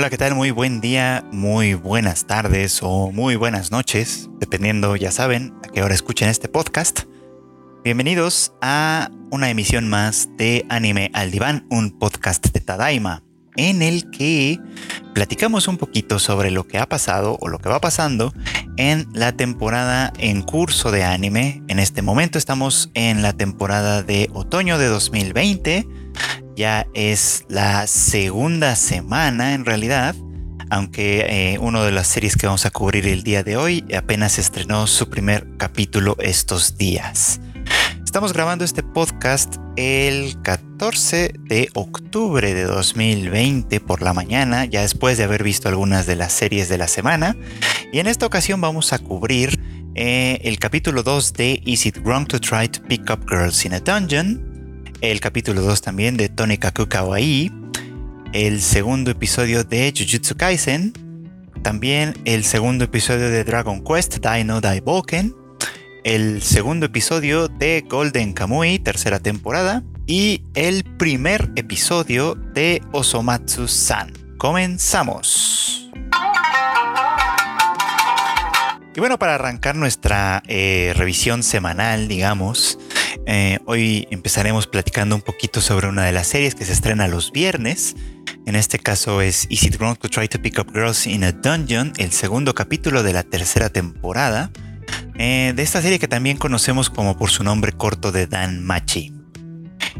Hola, ¿qué tal? Muy buen día, muy buenas tardes o muy buenas noches, dependiendo, ya saben, a qué hora escuchen este podcast. Bienvenidos a una emisión más de Anime al Diván, un podcast de Tadaima, en el que platicamos un poquito sobre lo que ha pasado o lo que va pasando en la temporada en curso de anime. En este momento estamos en la temporada de otoño de 2020 ya es la segunda semana en realidad, aunque eh, una de las series que vamos a cubrir el día de hoy apenas estrenó su primer capítulo estos días. Estamos grabando este podcast el 14 de octubre de 2020 por la mañana, ya después de haber visto algunas de las series de la semana. Y en esta ocasión vamos a cubrir eh, el capítulo 2 de Is It Wrong to Try to Pick Up Girls in a Dungeon? El capítulo 2 también de Tonikaku Kawaii, el segundo episodio de Jujutsu Kaisen, también el segundo episodio de Dragon Quest Dino Daiboken, el segundo episodio de Golden Kamui, tercera temporada, y el primer episodio de Osomatsu-san. Comenzamos. Y bueno, para arrancar nuestra eh, revisión semanal, digamos, eh, hoy empezaremos platicando un poquito sobre una de las series que se estrena los viernes. En este caso es Is It Wrong to Try to Pick Up Girls in a Dungeon, el segundo capítulo de la tercera temporada. Eh, de esta serie que también conocemos como por su nombre corto de Dan Machi.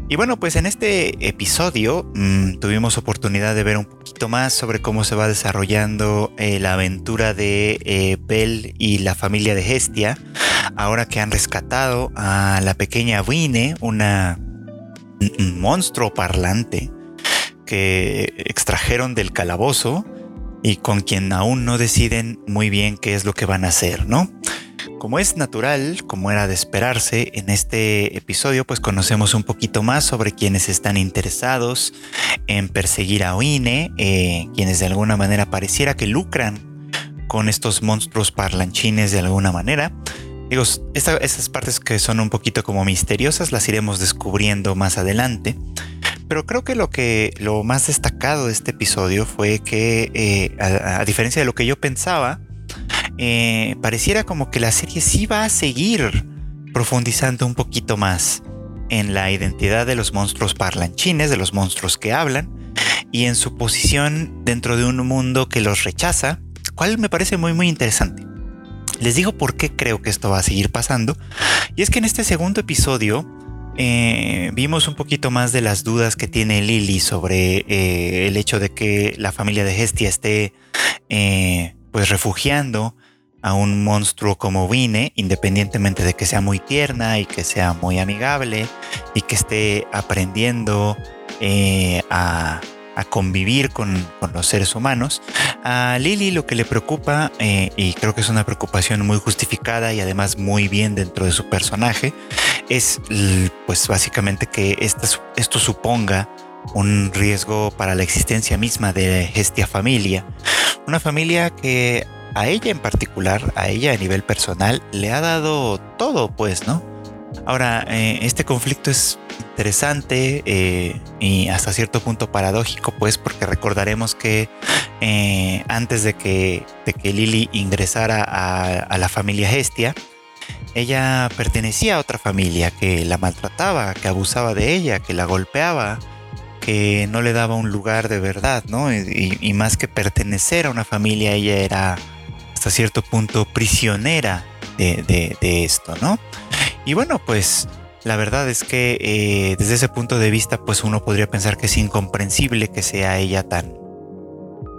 Y bueno, pues en este episodio mm, tuvimos oportunidad de ver un poquito más sobre cómo se va desarrollando eh, la aventura de eh, Bell y la familia de Hestia, ahora que han rescatado a la pequeña Vine, una, un monstruo parlante que extrajeron del calabozo y con quien aún no deciden muy bien qué es lo que van a hacer, ¿no? Como es natural, como era de esperarse, en este episodio pues conocemos un poquito más sobre quienes están interesados en perseguir a Oine, eh, quienes de alguna manera pareciera que lucran con estos monstruos parlanchines de alguna manera. Digo, esas partes que son un poquito como misteriosas las iremos descubriendo más adelante. Pero creo que lo que lo más destacado de este episodio fue que, eh, a diferencia de lo que yo pensaba, eh, pareciera como que la serie sí va a seguir profundizando un poquito más en la identidad de los monstruos parlanchines, de los monstruos que hablan, y en su posición dentro de un mundo que los rechaza, cual me parece muy muy interesante. Les digo por qué creo que esto va a seguir pasando, y es que en este segundo episodio eh, vimos un poquito más de las dudas que tiene Lily sobre eh, el hecho de que la familia de Hestia esté pues refugiando a un monstruo como Vine, independientemente de que sea muy tierna y que sea muy amigable y que esté aprendiendo eh, a, convivir con, los seres humanos. A Lily lo que le preocupa, eh, y creo que es una preocupación muy justificada y además muy bien dentro de su personaje, es pues básicamente que esto suponga un riesgo para la existencia misma de esta familia. Una familia que a ella en particular, a ella a nivel personal, le ha dado todo, pues, ¿no? Ahora, eh, este conflicto es interesante eh, y hasta cierto punto paradójico, pues, porque recordaremos que eh, antes de que, de que Lily ingresara a, la familia Hestia, ella pertenecía a otra familia que la maltrataba, que abusaba de ella, que la golpeaba, que no le daba un lugar de verdad, ¿no? y más que pertenecer a una familia, ella era hasta cierto punto prisionera de, esto, ¿no? Y bueno, pues la verdad es que eh, desde ese punto de vista, pues uno podría pensar que es incomprensible que sea ella tan,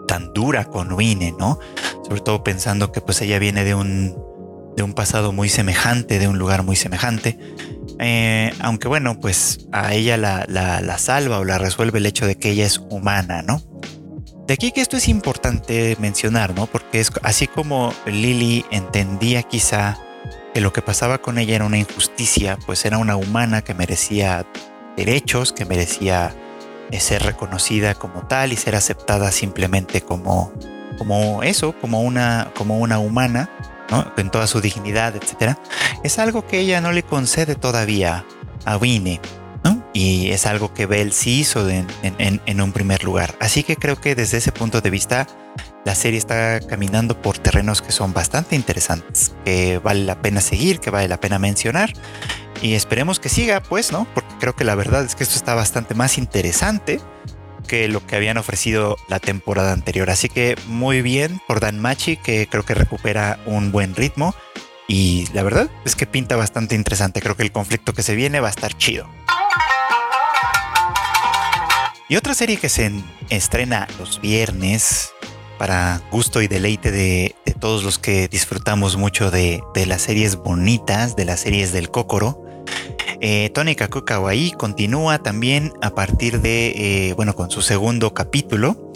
tan dura con Wine, ¿no? Sobre todo pensando que pues ella viene de un, de un pasado muy semejante, de un lugar muy semejante. Eh, aunque bueno, pues a ella la, la salva o la resuelve el hecho de que ella es humana, ¿no? De aquí que esto es importante mencionar, ¿no? Porque es así como Lily entendía quizá que lo que pasaba con ella era una injusticia, pues era una humana que merecía derechos, que merecía eh, ser reconocida como tal y ser aceptada simplemente como, como eso, como una, como una humana, ¿no? En toda su dignidad, etc. Es algo que ella no le concede todavía a Y es algo que Bell sí hizo en, un primer lugar. Así que creo que desde ese punto de vista la serie está caminando por terrenos que son bastante interesantes, que vale la pena seguir, que vale la pena mencionar. Y esperemos que siga, pues, ¿no? Porque creo que la verdad es que esto está bastante más interesante que lo que habían ofrecido la temporada anterior. Así que muy bien por Dan Machi, que creo que recupera un buen ritmo. Y la verdad es que pinta bastante interesante. Creo que el conflicto que se viene va a estar chido. Y otra serie que se estrena los viernes para gusto y deleite de, todos los que disfrutamos mucho de, las series bonitas, de las series del Kokoro. Eh, Tony Kaku Kawaii continúa también a partir de, eh, bueno, con su segundo capítulo,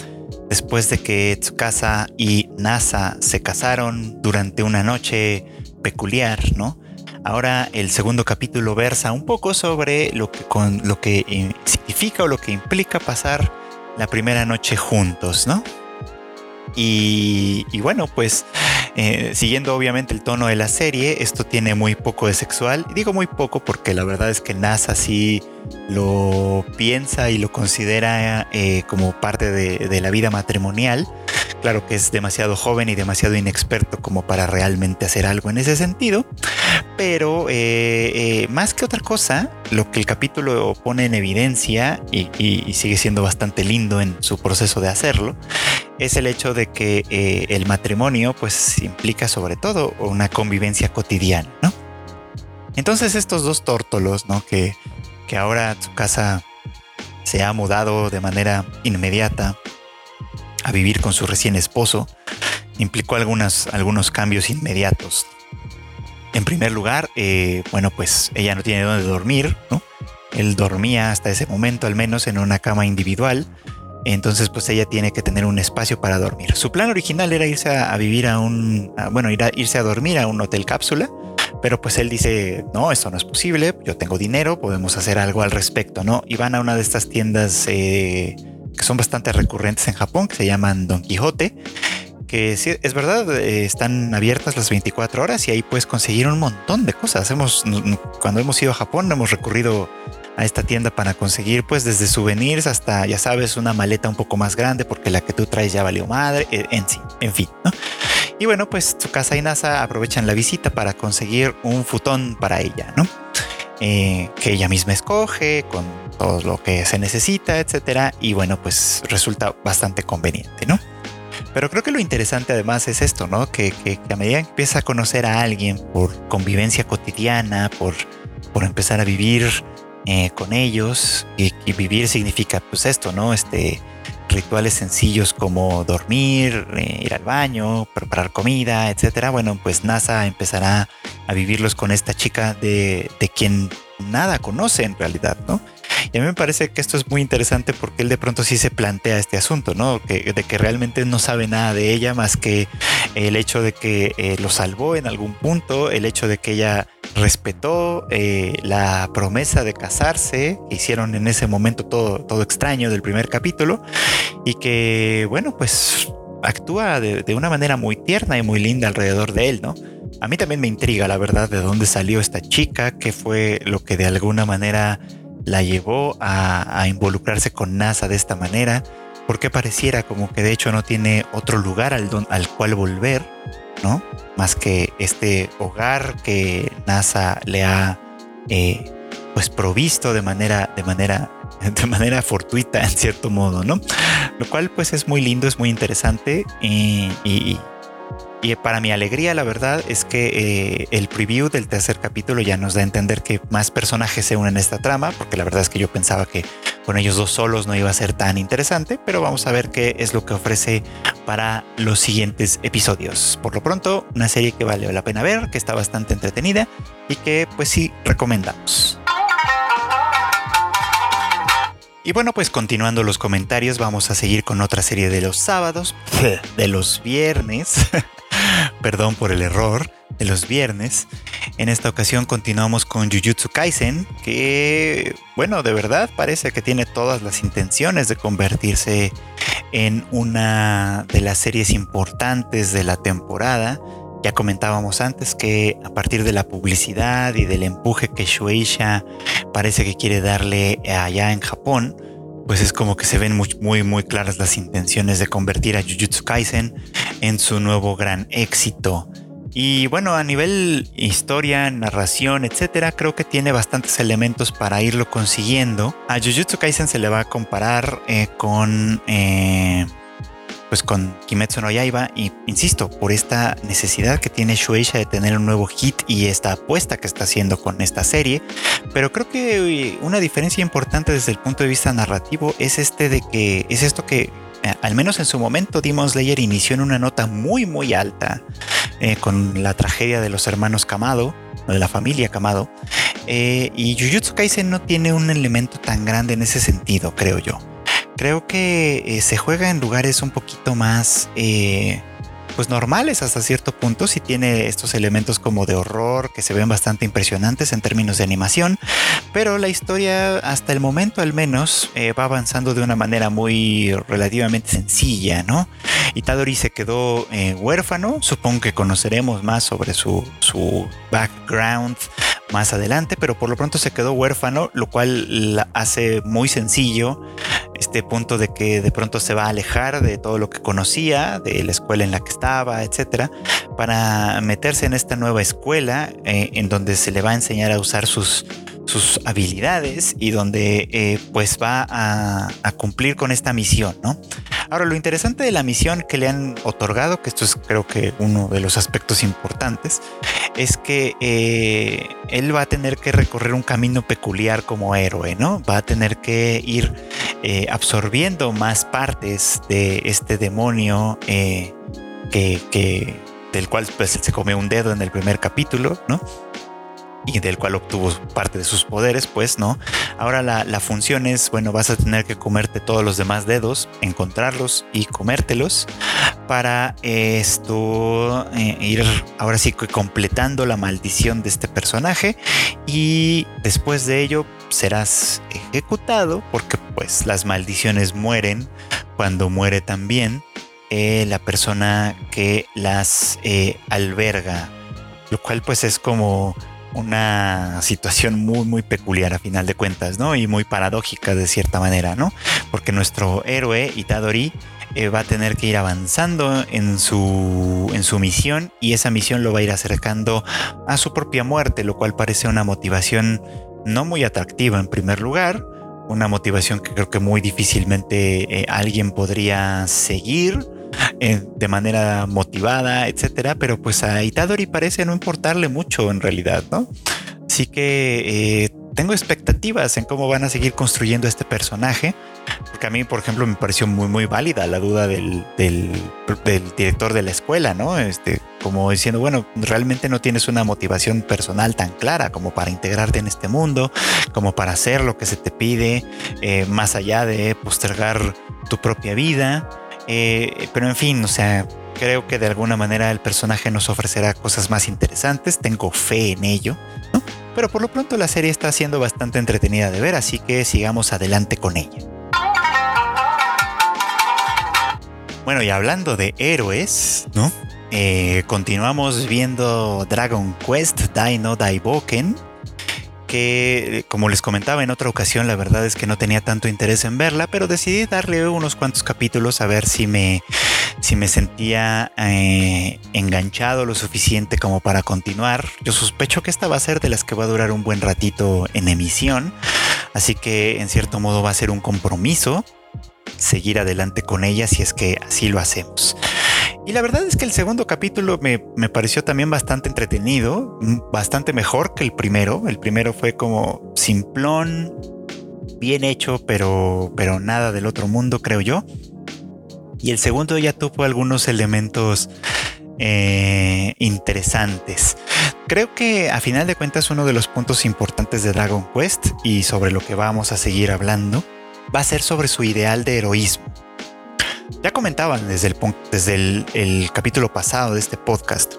después de que Tsukasa y Nasa se casaron durante una noche peculiar, ¿no? Ahora el segundo capítulo versa un poco sobre lo que, con, lo que eh, significa o lo que implica pasar la primera noche juntos, ¿no? Y, y bueno, pues eh, siguiendo obviamente el tono de la serie, esto tiene muy poco de sexual. Digo muy poco porque la verdad es que NASA sí lo piensa y lo considera eh, como parte de, la vida matrimonial. Claro que es demasiado joven y demasiado inexperto como para realmente hacer algo en ese sentido, pero eh, eh, más que otra cosa, lo que el capítulo pone en evidencia y, sigue siendo bastante lindo en su proceso de hacerlo, es el hecho de que el matrimonio pues implica sobre todo una convivencia cotidiana, ¿no? Entonces estos dos tórtolos, ¿no? Que que ahora su casa se ha mudado de manera inmediata a vivir con su recién esposo, implicó algunas, algunos cambios inmediatos. En primer lugar, eh, bueno, pues ella no tiene dónde dormir, ¿no? Él dormía hasta ese momento al menos en una cama individual, entonces pues ella tiene que tener un espacio para dormir. Su plan original era irse a, vivir a un, bueno, ir a, irse a dormir a un hotel cápsula, pero pues él dice, no, esto no es posible, yo tengo dinero, podemos hacer algo al respecto, ¿no? Y van a una de estas tiendas eh, que son bastante recurrentes en Japón, que se llaman Don Quijote, que sí, es verdad, eh, están abiertas las 24 horas y ahí puedes conseguir un montón de cosas. Hemos, cuando hemos ido a Japón hemos recurrido a esta tienda para conseguir pues desde souvenirs hasta, ya sabes, una maleta un poco más grande porque la que tú traes ya valió madre, eh, en sí, en fin, ¿no? Y bueno, pues casa y NASA aprovechan la visita para conseguir un futón para ella, ¿no? Eh, que ella misma escoge con todo lo que se necesita, etcétera. Y bueno, pues resulta bastante conveniente, ¿no? Pero creo que lo interesante además es esto, ¿no? Que, a medida que empieza a conocer a alguien por convivencia cotidiana, por, por empezar a vivir eh, con ellos, y, y, vivir significa pues esto, ¿no? Este, rituales sencillos como dormir, eh, ir al baño, preparar comida, etcétera, bueno, pues NASA empezará a vivirlos con esta chica de, de quien nada conoce en realidad, ¿no? Y a mí me parece que esto es muy interesante porque él de pronto sí se plantea este asunto, ¿no? De que realmente no sabe nada de ella más que el hecho de que eh, lo salvó en algún punto, el hecho de que ella respetó eh, la promesa de casarse que hicieron en ese momento todo, todo extraño del primer capítulo y que, bueno, pues actúa de, de una manera muy tierna y muy linda alrededor de él, ¿no? A mí también me intriga, la verdad, de dónde salió esta chica, qué fue lo que de alguna manera la llevó a, involucrarse con NASA de esta manera, porque pareciera como que de hecho no tiene otro lugar al, al cual volver, ¿no? Más que este hogar que NASA le ha eh, pues provisto de manera, de manera, de manera fortuita en cierto modo, ¿no? Lo cual pues es muy lindo, es muy interesante y, y y para mi alegría, la verdad es que eh, el preview del tercer capítulo ya nos da a entender que más personajes se unen a esta trama, porque la verdad es que yo pensaba que con ellos dos solos no iba a ser tan interesante, pero vamos a ver qué es lo que ofrece para los siguientes episodios. Por lo pronto, una serie que vale la pena ver, que está bastante entretenida y que pues sí recomendamos. Y bueno, pues continuando los comentarios, vamos a seguir con otra serie de los sábados, de los viernes. Perdón por el error de los viernes. En esta ocasión continuamos con Jujutsu Kaisen, que, bueno, de verdad parece que tiene todas las intenciones de convertirse en una de las series importantes de la temporada, Ya comentábamos antes que a partir de la publicidad y del empuje que Shueisha parece que quiere darle allá en Japón, pues es como que se ven muy, muy, muy claras las intenciones de convertir a Jujutsu Kaisen en su nuevo gran éxito. Y bueno, a nivel historia, narración, etcétera, creo que tiene bastantes elementos para irlo consiguiendo. A Jujutsu Kaisen se le va a comparar eh, con. Eh, pues con Kimetsu no Yaiba y insisto por esta necesidad que tiene Shueisha de tener un nuevo hit y esta apuesta que está haciendo con esta serie pero creo que eh, una diferencia importante desde el punto de vista narrativo es este de que es esto que al menos en su momento Demon Slayer inició en una nota muy muy alta eh, con la tragedia de los hermanos Kamado, o de la familia Kamado. Eh, y Jujutsu Kaisen no tiene un elemento tan grande en ese sentido, creo yo. Creo que eh, se juega en lugares un poquito más pues normales hasta cierto punto, si tiene estos elementos como de horror que se ven bastante impresionantes en términos de animación, pero la historia hasta el momento al menos eh, va avanzando de una manera muy relativamente sencilla, ¿no? Itadori se quedó eh, huérfano, supongo que conoceremos más sobre su, su background más adelante, pero por lo pronto se quedó huérfano, lo cual hace muy sencillo este punto de que de pronto se va a alejar de todo lo que conocía, de la escuela en la que estaba, etcétera, para meterse en esta nueva escuela eh, en donde se le va a enseñar a usar sus, sus habilidades y donde eh, pues va a, cumplir con esta misión, ¿no? Ahora, lo interesante de la misión que le han otorgado, que esto es creo que uno de los aspectos importantes, es que eh, él va a tener que recorrer un camino peculiar como héroe, ¿no? Va a tener que ir eh, absorbiendo más partes de este demonio que, que, del cual pues, se come un dedo en el primer capítulo, ¿no? Y del cual obtuvo parte de sus poderes, pues no. Ahora la, función es, bueno, vas a tener que comerte todos los demás dedos, encontrarlos y comértelos para esto eh, ir ahora sí completando la maldición de este personaje y después de ello serás ejecutado porque pues las maldiciones mueren cuando muere también eh, la persona que las eh, alberga, lo cual pues es como una situación muy, muy peculiar a final de cuentas, ¿no? Y muy paradójica de cierta manera, ¿no? Porque nuestro héroe, Itadori, eh, va a tener que ir avanzando en su, en su misión y esa misión lo va a ir acercando a su propia muerte, lo cual parece una motivación no muy atractiva en primer lugar, una motivación que creo que muy difícilmente eh, alguien podría seguir eh, de manera motivada, etcétera, pero pues a Itadori parece no importarle mucho en realidad, ¿no? Así que eh, tengo expectativas en cómo van a seguir construyendo este personaje, porque a mí, por ejemplo, me pareció muy, muy válida la duda del, del, director de la escuela, ¿no? Este, como diciendo, bueno, realmente no tienes una motivación personal tan clara como para integrarte en este mundo, como para hacer lo que se te pide, eh, más allá de postergar tu propia vida. Eh, pero en fin, o sea, creo que de alguna manera el personaje nos ofrecerá cosas más interesantes. Tengo fe en ello. Pero por lo pronto la serie está siendo bastante entretenida de ver, así que sigamos adelante con ella. Bueno, y hablando de héroes, ¿no? Eh, continuamos viendo Dragon Quest Dino Daiboken que como les comentaba en otra ocasión, la verdad es que no tenía tanto interés en verla, pero decidí darle unos cuantos capítulos a ver si me, si me sentía eh, enganchado lo suficiente como para continuar. Yo sospecho que esta va a ser de las que va a durar un buen ratito en emisión, así que en cierto modo va a ser un compromiso seguir adelante con ella si es que así lo hacemos. Y la verdad es que el segundo capítulo me, pareció también bastante entretenido, bastante mejor que el primero. El primero fue como simplón, bien hecho, pero, pero nada del otro mundo, creo yo. Y el segundo ya tuvo algunos elementos eh, interesantes. Creo que a final de cuentas uno de los puntos importantes de Dragon Quest y sobre lo que vamos a seguir hablando va a ser sobre su ideal de heroísmo. Ya comentaban desde, el, desde el, capítulo pasado de este podcast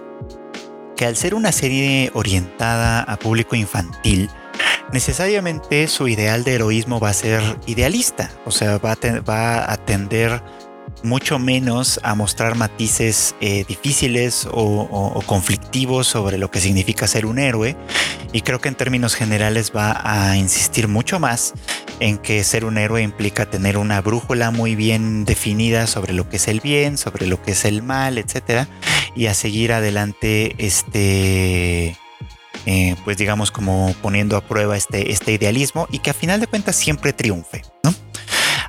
que al ser una serie orientada a público infantil, necesariamente su ideal de heroísmo va a ser idealista, o sea, va a, va tender mucho menos a mostrar matices eh, difíciles o, conflictivos sobre lo que significa ser un héroe. Y creo que en términos generales va a insistir mucho más en que ser un héroe implica tener una brújula muy bien definida sobre lo que es el bien, sobre lo que es el mal, etcétera, y a seguir adelante este. Eh, pues digamos como poniendo a prueba este, este idealismo y que a final de cuentas siempre triunfe, ¿no?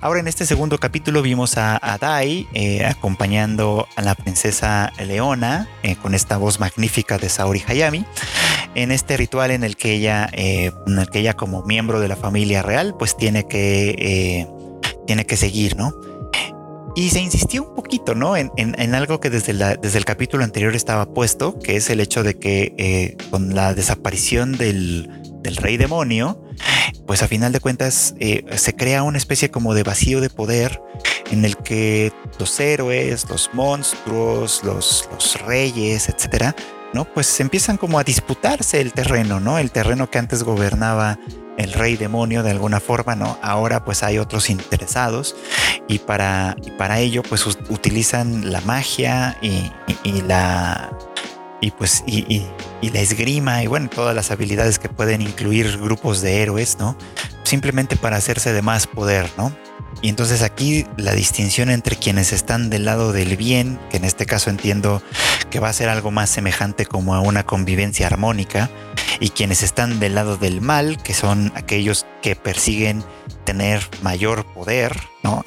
Ahora en este segundo capítulo vimos a, Dai eh, acompañando a la princesa Leona eh, con esta voz magnífica de Saori Hayami en este ritual en el que ella, eh, en el que ella como miembro de la familia real pues tiene que, tiene que seguir, ¿no? Y se insistió un poquito, ¿no? En, algo que desde, desde, el capítulo anterior estaba puesto, que es el hecho de que con la desaparición del, del rey demonio, pues a final de cuentas eh, se crea una especie como de vacío de poder en el que los héroes, los monstruos, los, reyes, etcétera, ¿no? Pues empiezan como a disputarse el terreno, ¿no? El terreno que antes gobernaba el rey demonio de alguna forma, ¿no? Ahora pues hay otros interesados y para, y para ello pues utilizan la magia y la y pues y, la esgrima y bueno todas las habilidades que pueden incluir grupos de héroes no simplemente para hacerse de más poder no y entonces aquí la distinción entre quienes están del lado del bien que en este caso entiendo que va a ser algo más semejante como a una convivencia armónica y quienes están del lado del mal que son aquellos que persiguen tener mayor poder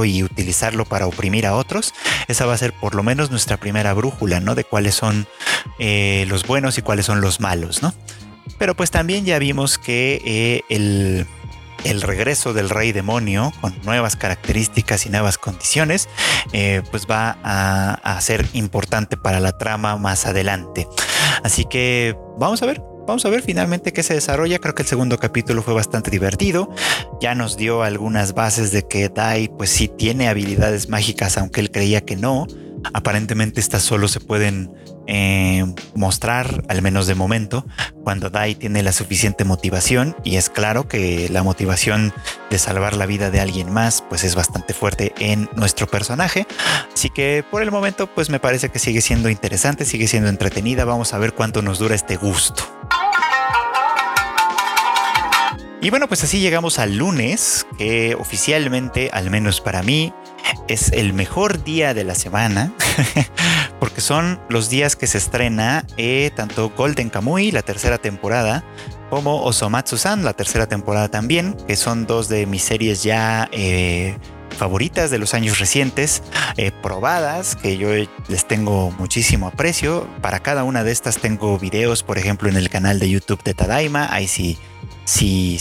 y utilizarlo para oprimir a otros, esa va a ser por lo menos nuestra primera brújula, ¿no? De cuáles son eh, los buenos y cuáles son los malos, ¿no? Pero pues también ya vimos que eh, el, regreso del rey demonio con nuevas características y nuevas condiciones, eh, pues va a, a, ser importante para la trama más adelante. Así que vamos a ver Vamos a ver finalmente qué se desarrolla. Creo que el segundo capítulo fue bastante divertido. Ya nos dio algunas bases de que Dai pues sí tiene habilidades mágicas, aunque él creía que no. Aparentemente estas solo se pueden eh, mostrar, al menos de momento, cuando Dai tiene la suficiente motivación. Y es claro que la motivación de salvar la vida de alguien más, pues es bastante fuerte en nuestro personaje. Así que por el momento, pues me parece que sigue siendo interesante, sigue siendo entretenida. Vamos a ver cuánto nos dura este gusto. Y bueno, pues así llegamos al lunes, que oficialmente, al menos para mí, es el mejor día de la semana, porque son los días que se estrena eh, tanto Golden Kamui, la tercera temporada, como Osomatsu-san, la tercera temporada también, que son dos de mis series ya eh, favoritas de los años recientes, eh, probadas, que yo les tengo muchísimo aprecio. Para cada una de estas tengo videos, por ejemplo, en el canal de YouTube de Tadaima, ahí sí si,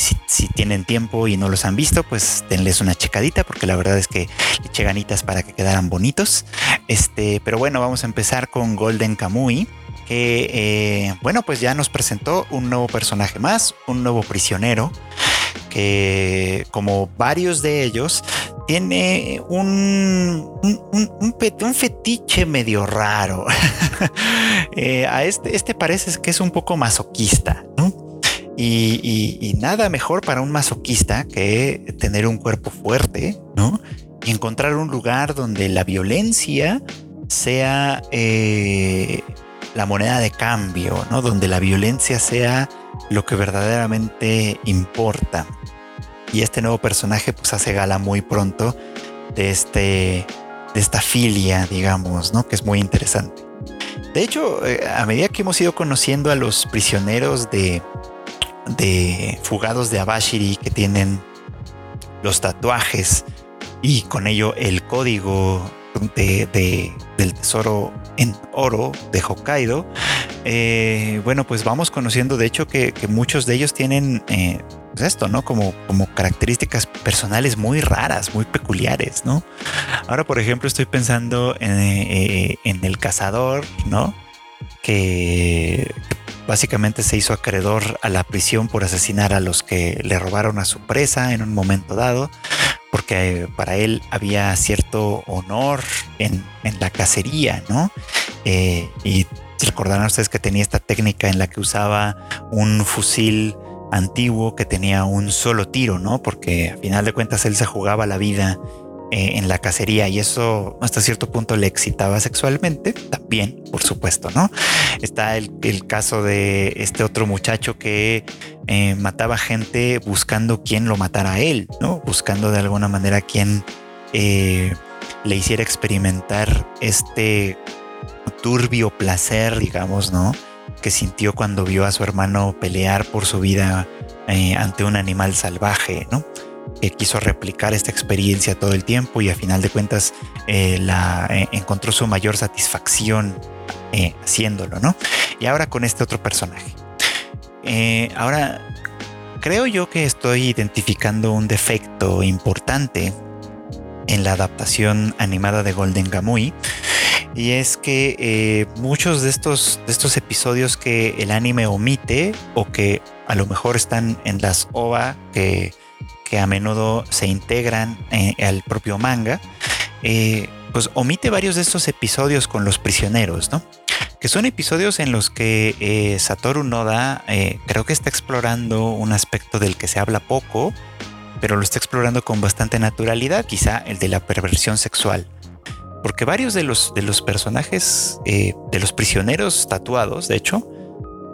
tienen tiempo y no los han visto, pues denles una checadita, porque la verdad es que le eché ganitas para que quedaran bonitos. Este, pero bueno, vamos a empezar con Golden Kamui, que eh, bueno, pues ya nos presentó un nuevo personaje más, un nuevo prisionero, que como varios de ellos, tiene un, un, un, fetiche medio raro. Eh, a este, este parece que es un poco masoquista, Y, nada mejor para un masoquista que tener un cuerpo fuerte, ¿no? Y encontrar un lugar donde la violencia sea eh, la moneda de cambio, ¿no? Donde la violencia sea lo que verdaderamente importa. Y este nuevo personaje pues hace gala muy pronto de este de esta filia, digamos, ¿no? Que es muy interesante. De hecho, eh, a medida que hemos ido conociendo a los prisioneros de, de fugados de Abashiri que tienen los tatuajes y con ello el código de, del tesoro en oro de Hokkaido. Eh, bueno, pues vamos conociendo de hecho que, muchos de ellos tienen eh, pues esto, ¿no? Como, como características personales muy raras, muy peculiares, ¿no? Ahora, por ejemplo, estoy pensando en, eh, en el cazador, ¿no? Que, básicamente se hizo acreedor a la prisión por asesinar a los que le robaron a su presa en un momento dado, porque para él había cierto honor en, la cacería, ¿no? Eh, y recordarán ustedes que tenía esta técnica en la que usaba un fusil antiguo que tenía un solo tiro, ¿no? Porque a final de cuentas él se jugaba la vida eh, en la cacería y eso hasta cierto punto le excitaba sexualmente, también, por supuesto, ¿no? Está el, caso de este otro muchacho que eh, mataba gente buscando quién lo matara a él, ¿no? Buscando de alguna manera quién eh, le hiciera experimentar este turbio placer, digamos, ¿no? Que sintió cuando vio a su hermano pelear por su vida ante un animal salvaje, ¿no? Que quiso replicar esta experiencia todo el tiempo y a final de cuentas eh, la, eh, encontró su mayor satisfacción eh, haciéndolo, ¿no? Y ahora con este otro personaje. ahora, creo yo que estoy identificando un defecto importante en la adaptación animada de Golden Kamuy. Y es que muchos de estos, de estos episodios que el anime omite o que a lo mejor están en las OVA que que a menudo se integran eh, al propio manga, eh, pues omite varios de estos episodios con los prisioneros, ¿no? Que son episodios en los que eh, Satoru Noda creo que está explorando un aspecto del que se habla poco, pero lo está explorando con bastante naturalidad, quizá el de la perversión sexual. Porque varios de los, de los personajes, de los prisioneros tatuados, de hecho,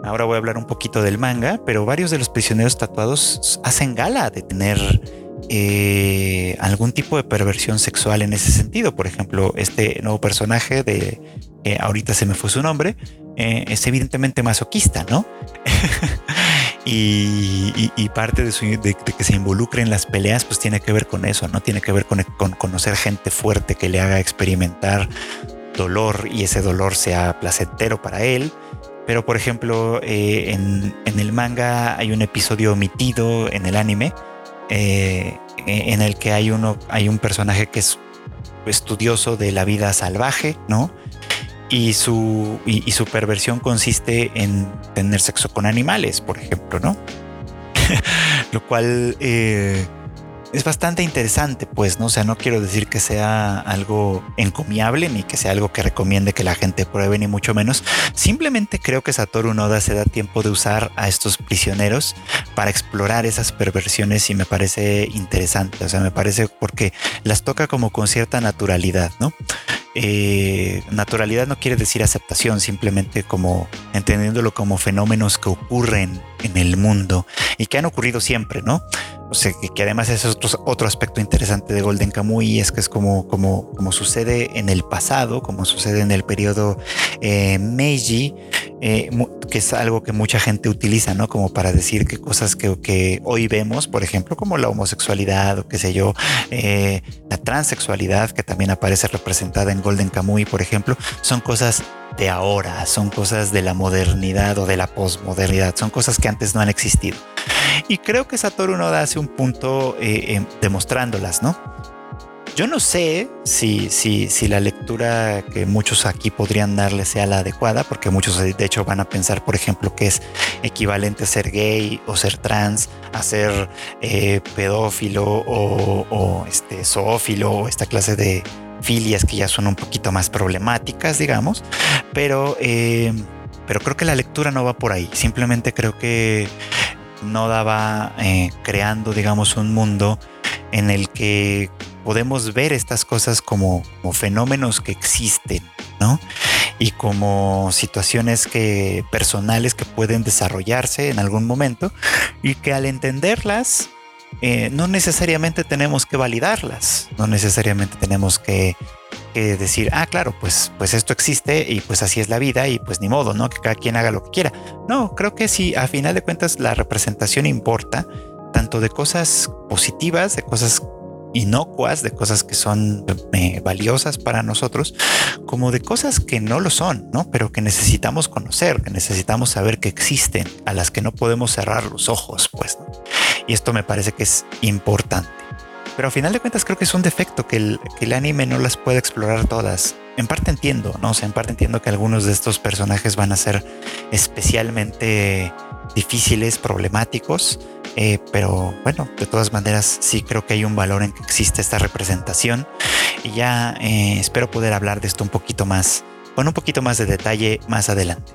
Ahora voy a hablar un poquito del manga, pero varios de los prisioneros tatuados hacen gala de tener eh, algún tipo de perversión sexual en ese sentido. Por ejemplo, este nuevo personaje de eh, ahorita se me fue su nombre, eh, es evidentemente masoquista, ¿no? y, parte de, que se involucre en las peleas, pues tiene que ver con eso, ¿no? Tiene que ver con conocer gente fuerte que le haga experimentar dolor y ese dolor sea placentero para él. Pero por ejemplo, eh, en, el manga hay un episodio omitido en el anime eh, en el que hay, uno, hay un personaje que es estudioso de la vida salvaje, ¿no? Y su, y, su perversión consiste en tener sexo con animales, por ejemplo, ¿no? Lo cual eh, es bastante interesante, pues, ¿no? O sea, no quiero decir que sea algo encomiable ni que sea algo que recomiende que la gente pruebe, ni mucho menos. Simplemente creo que Satoru Noda se da tiempo de usar a estos prisioneros para explorar esas perversiones y me parece interesante. O sea, me parece porque las toca como con cierta naturalidad, ¿no? Eh, naturalidad no quiere decir aceptación, simplemente como entendiéndolo como fenómenos que ocurren en el mundo y que han ocurrido siempre, ¿no? O sea, que, además es otro, otro, aspecto interesante de Golden Kamuy, es que es como, como, como sucede en el pasado, como sucede en el periodo eh, Meiji, eh, que es algo que mucha gente utiliza, ¿no? Como para decir que cosas que, hoy vemos, por ejemplo, como la homosexualidad o qué sé yo, eh, la transexualidad, que también aparece representada en Golden Kamuy, por ejemplo, son cosas de ahora, son cosas de la modernidad o de la posmodernidad, son cosas que antes no han existido. Y creo que Satoru Noda hace un punto eh, demostrándolas, ¿no? Yo no sé si, si, si la lectura que muchos aquí podrían darle sea la adecuada, porque muchos de hecho van a pensar, por ejemplo, que es equivalente ser gay o ser trans a ser eh, pedófilo o, este, zoófilo o esta clase de filias que ya son un poquito más problemáticas, digamos, pero, eh, pero creo que la lectura no va por ahí. Simplemente creo que no daba eh, creando, digamos, un mundo en el que podemos ver estas cosas como, fenómenos que existen, ¿no? Y como situaciones que, personales que pueden desarrollarse en algún momento y que al entenderlas eh, no necesariamente tenemos que validarlas, no necesariamente tenemos que, decir, ah, claro, pues, pues esto existe y pues así es la vida y pues ni modo, ¿no? Que cada quien haga lo que quiera. No, creo que sí, a final de cuentas la representación importa, tanto de cosas positivas, de cosas inocuas, de cosas que son eh, valiosas para nosotros, como de cosas que no lo son, ¿no? Pero que necesitamos conocer, que necesitamos saber que existen, a las que no podemos cerrar los ojos, pues. Y esto me parece que es importante. Pero a final de cuentas creo que es un defecto que el, que el anime no las puede explorar todas. En parte entiendo, ¿no? O sea, en parte entiendo que algunos de estos personajes van a ser especialmente difíciles, problemáticos, eh, pero bueno, de todas maneras sí creo que hay un valor en que existe esta representación y ya eh, espero poder hablar de esto un poquito más, con un poquito más de detalle más adelante.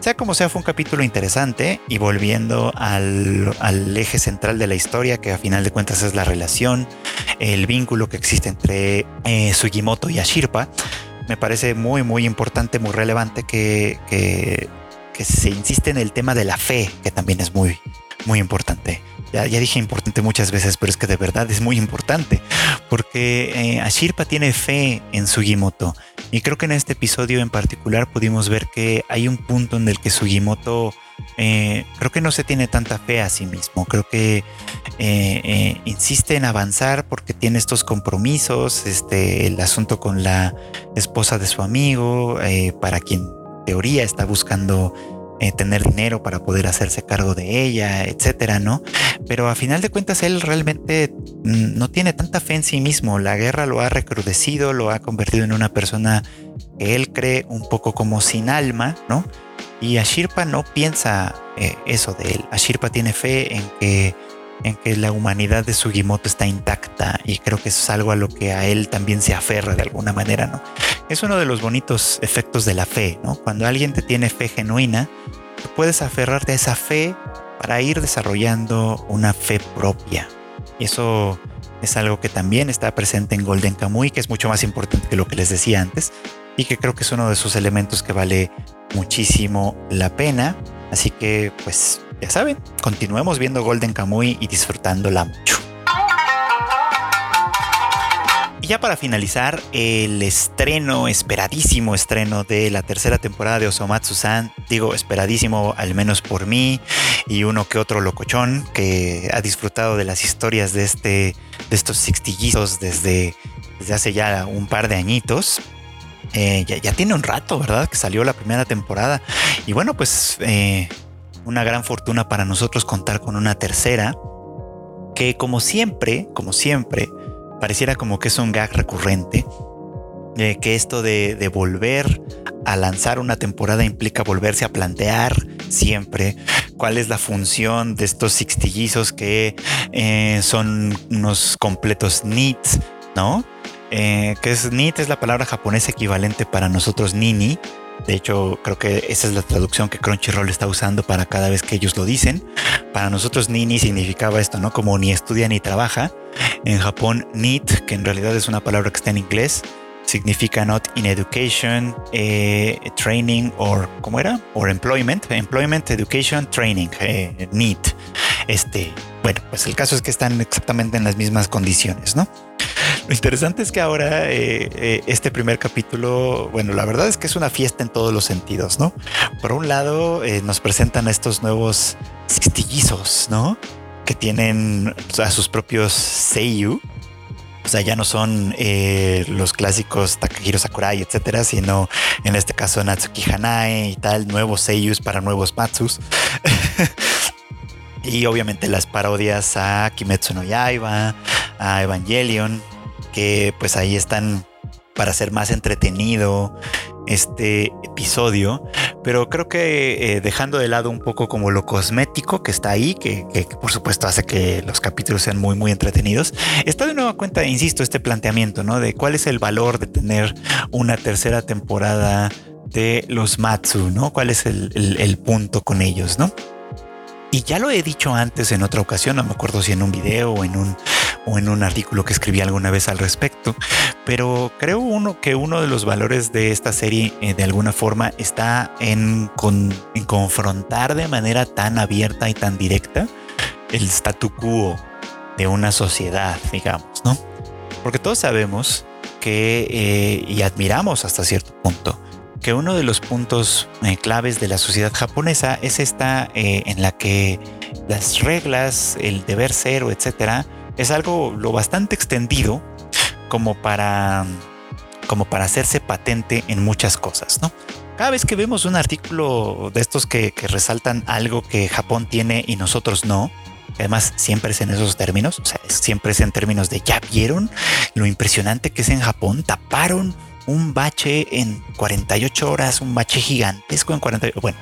Sea como sea, fue un capítulo interesante y volviendo al, eje central de la historia, que a final de cuentas es la relación el vínculo que existe entre eh, Sugimoto y Ashirpa, me parece muy, muy importante, muy relevante que, que, se insiste en el tema de la fe, que también es muy, muy importante. Ya, ya, dije importante muchas veces, pero es que de verdad es muy importante, porque eh, Ashirpa tiene fe en Sugimoto. Y creo que en este episodio en particular pudimos ver que hay un punto en el que Sugimoto eh, creo que no se tiene tanta fe a sí mismo. Creo que eh, insiste en avanzar porque tiene estos compromisos, este, el asunto con la esposa de su amigo, para quien teoría está buscando tener dinero para poder hacerse cargo de ella, etcétera, ¿no? Pero a final de cuentas él realmente mm, no tiene tanta fe en sí mismo. La guerra lo ha recrudecido, lo ha convertido en una persona que él cree un poco como sin alma, ¿no? Y Ashirpa no piensa eh, eso de él. Ashirpa tiene fe en que, en que la humanidad de Sugimoto está intacta y creo que es algo a lo que a él también se aferra de alguna manera, ¿no? Es uno de los bonitos efectos de la fe, ¿no? Cuando alguien te tiene fe genuina, puedes aferrarte a esa fe para ir desarrollando una fe propia. Y eso es algo que también está presente en Golden Kamuy, que es mucho más importante que lo que les decía antes, y que creo que es uno de sus elementos que vale muchísimo la pena. Así que, pues, ya saben, continuemos viendo Golden Kamuy y disfrutándola mucho. Ya para finalizar, el estreno, esperadísimo estreno de la tercera temporada de Osomatsu-san. Digo, esperadísimo al menos por mí y uno que otro locochón que ha disfrutado de las historias de, este, de estos sextillizos desde, desde hace ya un par de añitos. Eh, ya, tiene un rato, ¿verdad? Que salió la primera temporada. Y bueno, pues eh, una gran fortuna para nosotros contar con una tercera, que como siempre, como siempre, pareciera como que es un gag recurrente. Eh, que esto de, volver a lanzar una temporada implica volverse a plantear siempre cuál es la función de estos sextillizos que son unos completos neats, ¿no? Eh, que es NIT, es la palabra japonesa equivalente para nosotros Nini. De hecho, creo que esa es la traducción que Crunchyroll está usando para cada vez que ellos lo dicen. Para nosotros Nini significaba esto, ¿no? Como ni estudia ni trabaja. En Japón, NIT, que en realidad es una palabra que está en inglés, significa not in education, eh, training or ¿cómo era? Or employment, employment, education, training, eh, NEET. Este, bueno, pues el caso es que están exactamente en las mismas condiciones, ¿no? Lo interesante es que ahora eh, eh, este primer capítulo, bueno, la verdad es que es una fiesta en todos los sentidos, ¿no? Por un lado, nos presentan a estos nuevos sextillizos, ¿no? Que tienen a sus propios Seiyu. O sea, ya no son los clásicos Takahiro Sakurai, etcétera, sino en este caso Natsuki Hanae y tal, nuevos Seiyus para nuevos Matsus. y obviamente las parodias a Kimetsu no Yaiba, a Evangelion, que pues ahí están para hacer más entretenido este episodio, pero creo que eh, dejando de lado un poco como lo cosmético que está ahí, que, por supuesto hace que los capítulos sean muy muy entretenidos, está de nueva cuenta, insisto, este planteamiento, ¿no? De cuál es el valor de tener una tercera temporada de los Matsu, ¿no? ¿Cuál es el, el punto con ellos, ¿no? Y ya lo he dicho antes en otra ocasión, no me acuerdo si en un video o en un o en un artículo que escribí alguna vez al respecto, pero creo uno que uno de los valores de esta serie eh, de alguna forma está en, confrontar de manera tan abierta y tan directa el statu quo de una sociedad, digamos, ¿no? Porque todos sabemos que, eh, y admiramos hasta cierto punto, que uno de los puntos eh, claves de la sociedad japonesa es esta en la que las reglas, el deber ser etcétera, es algo lo bastante extendido como para, como para hacerse patente en muchas cosas, ¿no? Cada vez que vemos un artículo de estos que, resaltan algo que Japón tiene y nosotros no, además siempre es en esos términos, o sea, siempre es en términos de ya vieron lo impresionante que es en Japón, taparon un bache en 48 horas, un bache gigantesco en 48, bueno,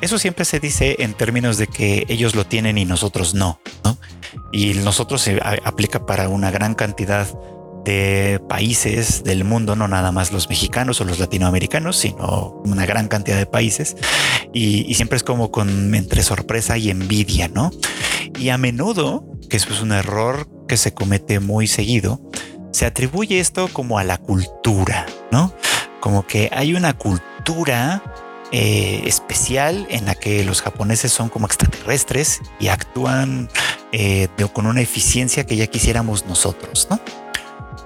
eso siempre se dice en términos de que ellos lo tienen y nosotros no, ¿no? Y nosotros se aplica para una gran cantidad de países del mundo, no nada más los mexicanos o los latinoamericanos, sino una gran cantidad de países. Y, y, siempre es como con entre sorpresa y envidia, ¿no? Y a menudo, que eso es un error que se comete muy seguido, se atribuye esto como a la cultura, ¿no? Como que hay una cultura eh, especial en la que los japoneses son como extraterrestres y actúan eh, con una eficiencia que ya quisiéramos nosotros, ¿no?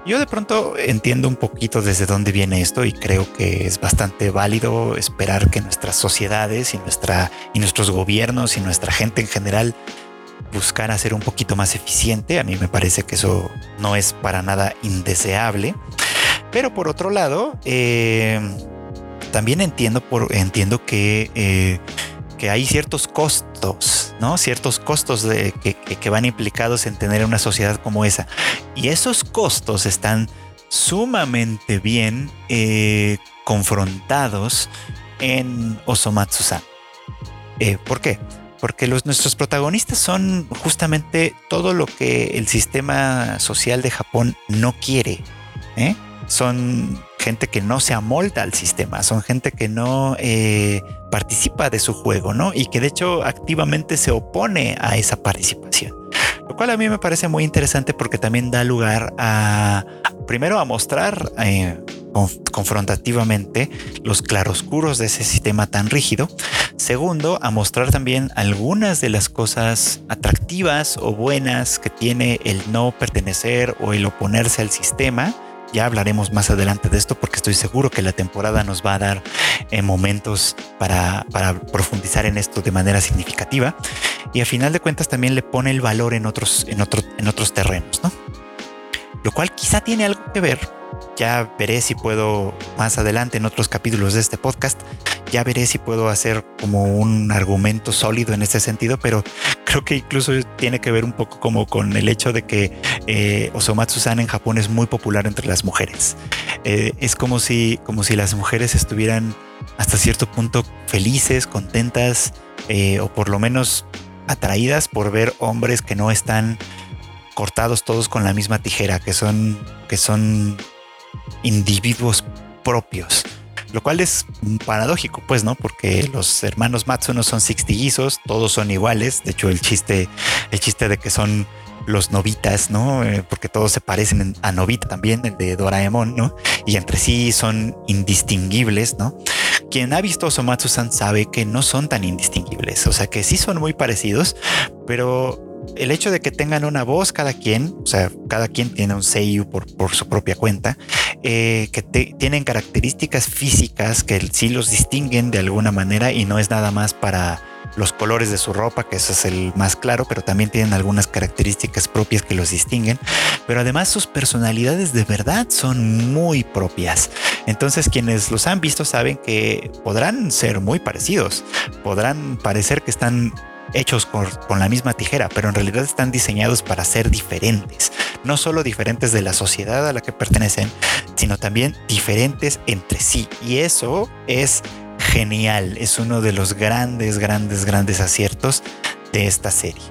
Yo de pronto entiendo un poquito desde dónde viene esto y creo que es bastante válido esperar que nuestras sociedades y, nuestra, y nuestros gobiernos y nuestra gente en general buscar ser un poquito más eficiente. A mí me parece que eso no es para nada indeseable. Pero por otro lado, eh, también entiendo, entiendo que, eh, que hay ciertos costos, ¿no? Ciertos costos de, que, van implicados en tener una sociedad como esa. Y esos costos están sumamente bien eh, confrontados en Osomatsu-san. ¿Por qué? Porque los, nuestros protagonistas son justamente todo lo que el sistema social de Japón no quiere. ¿eh? Son gente que no se amolda al sistema, son gente que no eh, participa de su juego, ¿no? Y que de hecho activamente se opone a esa participación. Lo cual a mí me parece muy interesante porque también da lugar a, primero, a mostrar eh, confrontativamente los claroscuros de ese sistema tan rígido. Segundo, a mostrar también algunas de las cosas atractivas o buenas que tiene el no pertenecer o el oponerse al sistema. Ya hablaremos más adelante de esto porque estoy seguro que la temporada nos va a dar eh, momentos para, profundizar en esto de manera significativa. Y a final de cuentas también le pone el valor en otros, en en otros terrenos, ¿no? Lo cual quizá tiene algo que ver ya veré si puedo más adelante en otros capítulos de este podcast, ya veré si puedo hacer como un argumento sólido en este sentido, pero creo que incluso tiene que ver un poco como con el hecho de que eh, Osomatsu-san en Japón es muy popular entre las mujeres. Eh, es como si, como si las mujeres estuvieran hasta cierto punto felices, contentas eh, o por lo menos atraídas por ver hombres que no están cortados todos con la misma tijera, que son, que son individuos propios. Lo cual es paradójico, pues, ¿no? Porque los hermanos Matsuno son sextillizos, todos son iguales. De hecho, el chiste, el chiste de que son los novitas, ¿no? Eh, porque todos se parecen a Novita también, el de Doraemon, ¿no? Y entre sí son indistinguibles, ¿no? Quien ha visto Somatsu-san sabe que no son tan indistinguibles, o sea que sí son muy parecidos, pero el hecho de que tengan una voz cada quien, o sea, cada quien tiene un seiyu por, por su propia cuenta, eh, que tienen características físicas que sí los distinguen de alguna manera y no es nada más para los colores de su ropa, que eso es el más claro, pero también tienen algunas características propias que los distinguen, pero además sus personalidades de verdad son muy propias. Entonces quienes los han visto saben que podrán ser muy parecidos, podrán parecer que están hechos con, la misma tijera, pero en realidad están diseñados para ser diferentes. No solo diferentes de la sociedad a la que pertenecen, sino también diferentes entre sí. Y eso es genial. Es uno de los grandes, grandes, grandes aciertos de esta serie.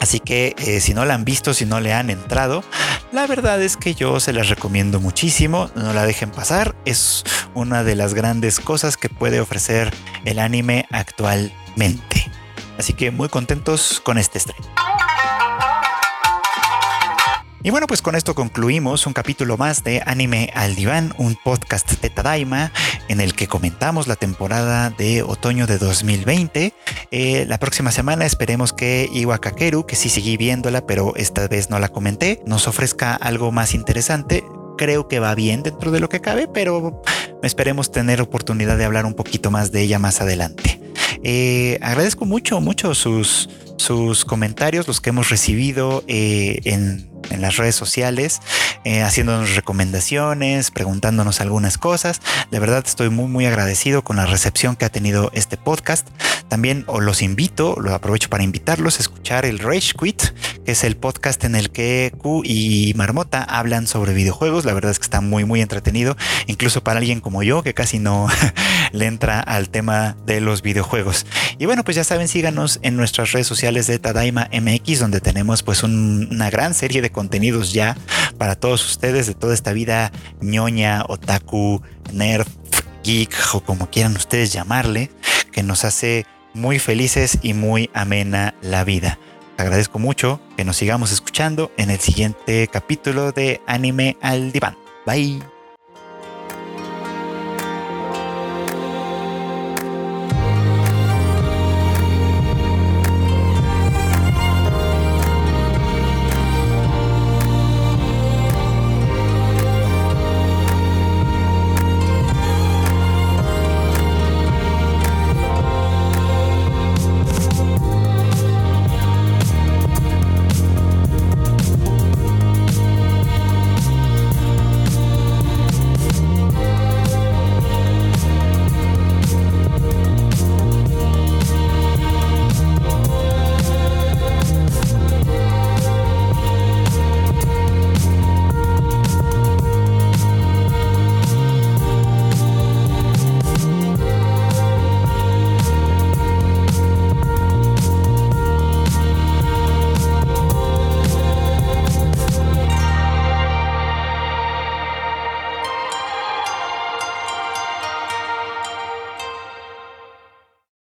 Así que eh, si no la han visto, si no le han entrado, la verdad es que yo se las recomiendo muchísimo. No la dejen pasar. Es una de las grandes cosas que puede ofrecer el anime actualmente. Así que muy contentos con este estreno. Y bueno, pues con esto concluimos un capítulo más de Anime al Diván, un podcast de Tadaima en el que comentamos la temporada de otoño de 2020. Eh, la próxima semana esperemos que Iwakakeru, que sí seguí viéndola, pero esta vez no la comenté, nos ofrezca algo más interesante. Creo que va bien dentro de lo que cabe, pero esperemos tener oportunidad de hablar un poquito más de ella más adelante. Eh, agradezco mucho, mucho sus, sus comentarios, los que hemos recibido eh, en en las redes sociales, eh, haciéndonos recomendaciones, preguntándonos algunas cosas. De verdad estoy muy muy agradecido con la recepción que ha tenido este podcast. También os los invito, lo aprovecho para invitarlos a escuchar el Rage Quit, que es el podcast en el que Q y Marmota hablan sobre videojuegos. La verdad es que está muy muy entretenido, incluso para alguien como yo que casi no le entra al tema de los videojuegos. Y bueno, pues ya saben, síganos en nuestras redes sociales de Tadaima MX, donde tenemos pues una gran serie de contenidos ya para todos ustedes de toda esta vida ñoña, otaku, nerd, geek o como quieran ustedes llamarle, que nos hace muy felices y muy amena la vida. agradezco mucho que nos sigamos escuchando en el siguiente capítulo de Anime al Diván. Bye.